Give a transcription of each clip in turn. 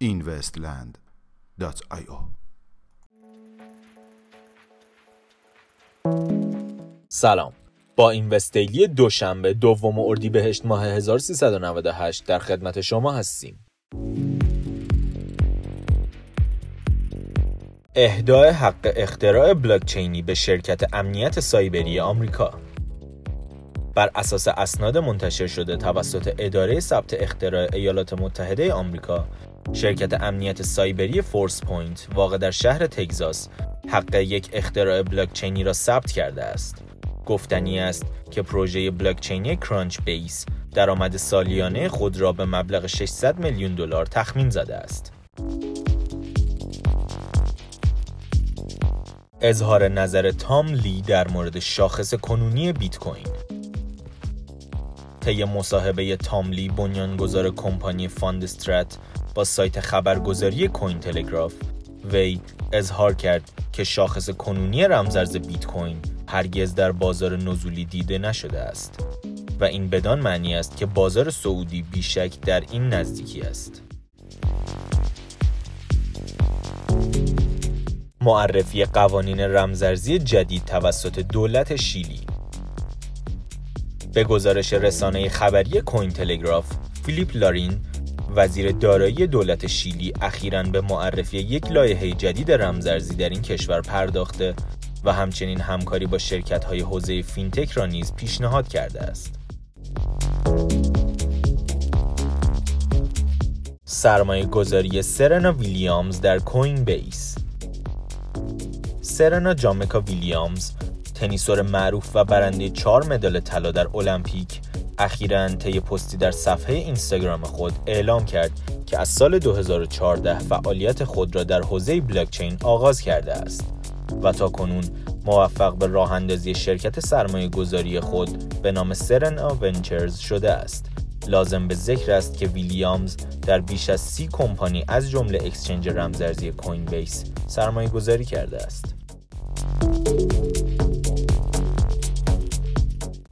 investland.io سلام. با این وستیلی دوشنبه دوم اردیبهشت ماه 1398 در خدمت شما هستیم. اهدای حق اختراع بلاکچینی به شرکت امنیت سایبری آمریکا بر اساس اسناد منتشر شده توسط اداره ثبت اختراع ایالات متحده آمریکا شرکت امنیت سایبری فورس پوینت واقع در شهر تگزاس حق یک اختراع بلاکچینی را ثبت کرده است گفتنی است که پروژه بلاکچینی کرانچ بیس درآمد سالیانه خود را به مبلغ 600 میلیون دلار تخمین زده است. اظهار نظر تام لی در مورد شاخص کنونی بیت کوین طی مصاحبه تام لی بنیانگذار کمپانی فاندسترات با سایت خبرگزاری کوین تلگراف وی اظهار کرد که شاخص کنونی رمزرز بیت کوین هرگز در بازار نزولی دیده نشده است و این بدان معنی است که بازار سعودی بیشک در این نزدیکی است. معرفی قوانین رمزرزی جدید توسط دولت شیلی به گزارش رسانه خبری کوین تلگراف فیلیپ لارین وزیر دارایی دولت شیلی اخیرا به معرفی یک لایحه جدید رمزارزی در این کشور پرداخته و همچنین همکاری با شرکت های حوزه فینتک را نیز پیشنهاد کرده است. سرمایه گذاری سرنا ویلیامز در کوین بیس سرنا جامکا ویلیامز تنیسور معروف و برنده چهار مدال طلا در المپیک اخیرا طی پستی در صفحه اینستاگرام خود اعلام کرد که از سال 2014 فعالیت خود را در حوزه بلاکچین آغاز کرده است و تا کنون موفق به راه اندازی شرکت سرمایه گذاری خود به نام سرنا ونچرز شده است. لازم به ذکر است که ویلیامز در بیش از سی کمپانی از جمله اکسچنج رمزارزی کوین بیس سرمایه گذاری کرده است.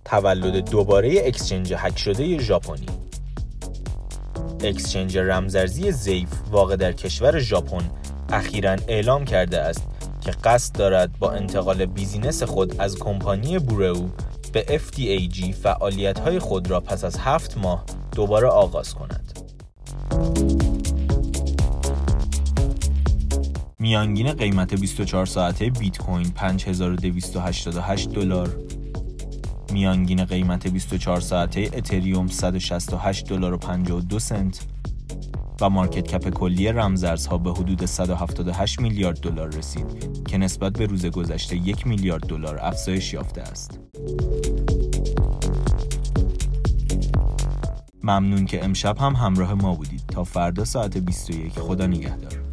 تولد دوباره exchange هک شده ژاپنی exchange رمزارزی زیف واقع در کشور ژاپن اخیرا اعلام کرده است که قصد دارد با انتقال business خود از کمپانی بورو به FDAG فعالیت های خود را پس از هفت ماه دوباره آغاز کند. میانگین قیمت 24 ساعته بیت کوین 5288 دلار میانگین قیمت 24 ساعته اتریوم 168 دلار و 52 سنت و مارکت کپ کلی رمزارزها به حدود 178 میلیارد دلار رسید که نسبت به روز گذشته یک میلیارد دلار افزایش یافته است. ممنون که امشب هم همراه ما بودید تا فردا ساعت 21 خدا نگهدار.